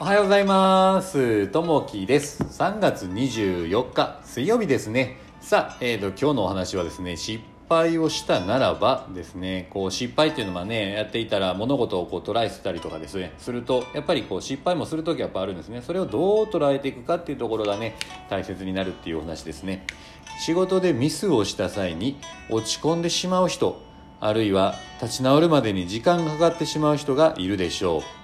おはようございます。ともきです。3月24日、水曜日ですね。さあ、えーと、今日のお話はですね、失敗をしたならばですね、こう失敗っていうのはね、やっていたら物事をこうトライしたりとかですね、すると、やっぱりこう失敗もするときはやっぱあるんですね。それをどう捉えていくかっていうところがね、大切になるっていうお話ですね。仕事でミスをした際に落ち込んでしまう人、あるいは立ち直るまでに時間がかかってしまう人がいるでしょう。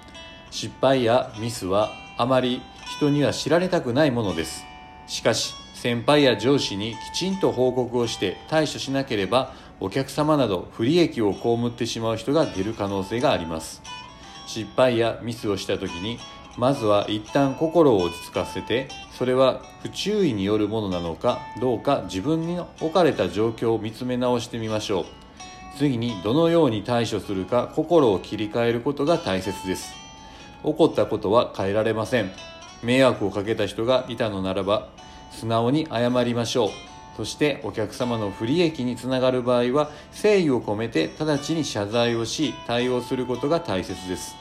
失敗やミスはあまり人には知られたくないものです。しかし先輩や上司にきちんと報告をして対処しなければお客様など不利益を被ってしまう人が出る可能性があります。失敗やミスをした時にまずは一旦心を落ち着かせてそれは不注意によるものなのかどうか自分に置かれた状況を見つめ直してみましょう。次にどのように対処するか心を切り替えることが大切です。起こったことは変えられません。迷惑をかけた人がいたのならば素直に謝りましょう。そしてお客様の不利益につながる場合は誠意を込めて直ちに謝罪をし対応することが大切です。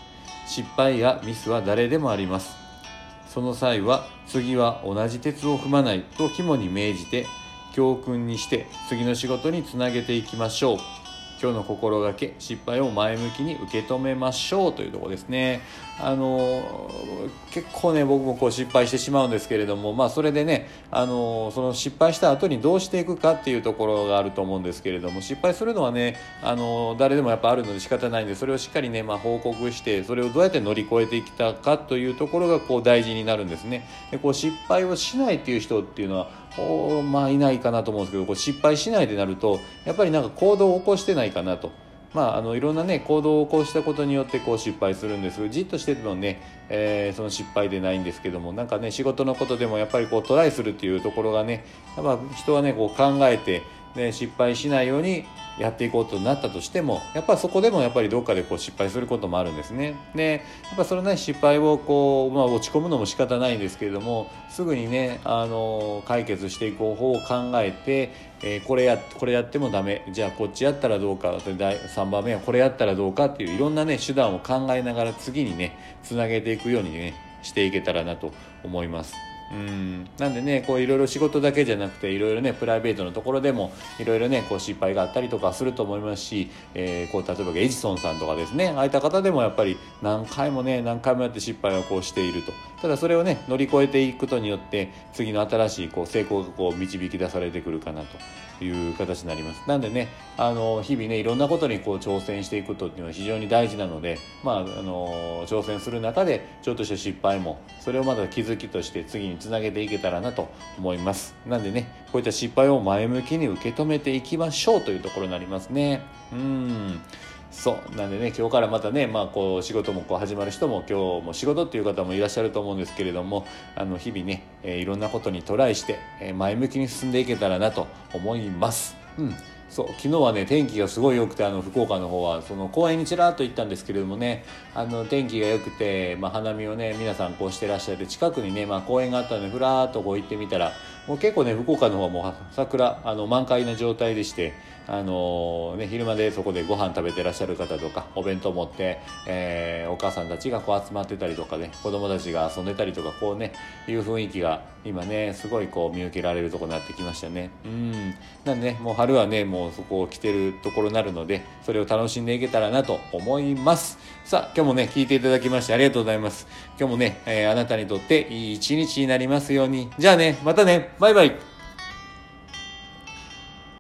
失敗やミスは誰でもあります。その際は次は同じ鉄を踏まないと肝に銘じて教訓にして次の仕事につなげていきましょう。今日の心がけ失敗を前向きに受け止めましょうというとこですね。あの結構ね僕もこう失敗してしまうんですけれどもまあそれでねあのその失敗した後にどうしていくかっていうところがあると思うんですけれども失敗するのはねあの誰でもやっぱあるので仕方ないんでそれをしっかりね、まあ、報告してそれをどうやって乗り越えてきたかというところがこう大事になるんですね。でこう失敗をしないっていう人っていうのはまあいないかなと思うんですけどこう失敗しないでなるとやっぱりなんか行動を起こしてないかなと。まあ、あのいろんな、ね、行動をこうしたことによってこう失敗するんですじっとしててもね、えー、その失敗でないんですけどもなんかね仕事のことでもやっぱりこうトライするっていうところがねやっぱ人はねこう考えて、ね、失敗しないようにやっていこうとなったとしてもやっぱそこでもやっぱりどっかでこう失敗することもあるんですね。でやっぱそのね失敗をこう、まあ、落ち込むのも仕方ないんですけれどもすぐにねあの解決していく方法を考えて、えー、これやこれやってもダメじゃあこっちやったらどうか3番目はこれやったらどうかっていういろんなね手段を考えながら次にねつなげていくようにねしていけたらなと思います。うん。なんでねこういろいろ仕事だけじゃなくていろいろねプライベートのところでもいろいろねこう失敗があったりとかすると思いますし、えー、こう例えばエジソンさんとかですねああいった方でもやっぱり何回もね何回もやって失敗をこうしていると。ただそれをね乗り越えていくことによって次の新しいこう成功がこう導き出されてくるかなという形になります。なんでねあの日々ねいろんなことにこう挑戦していくことっていうのは非常に大事なのでまああの挑戦する中でちょっとした失敗もそれをまだ気づきとして次につなげていけたらなと思います。なんでねこういった失敗を前向きに受け止めていきましょうというところになりますね。うん。そうなんでね今日からまたね、まあ、こう仕事もこう始まる人も今日も仕事っていう方もいらっしゃると思うんですけれどもあの日々ね、えー、いろんなことにトライして、え、前向きに進んでいけたらなと思います。うんそう昨日はね天気がすごい良くてあの福岡の方はその公園にちらっと行ったんですけれどもねあの天気が良くて、まあ、花見をね皆さんこうしてらっしゃって近くにね、まあ、公園があったのでふらーっとこう行ってみたらもう結構ね福岡の方はもう桜あの満開な状態でしてあのね、昼間でそこでご飯食べてらっしゃる方とかお弁当持って、えー、お母さんたちがこう集まってたりとかね子供たちが遊んでたりとかこうねいう雰囲気が今ねすごいこう見受けられるとこになってきましたね。うん。なんでねもう春はねもうそこを着てるところになるのでそれを楽しんでいけたらなと思います。さあ今日もね聞いていただきましてありがとうございます。今日もね、えー、あなたにとっていい一日になりますように。じゃあねまたね。バイバイ。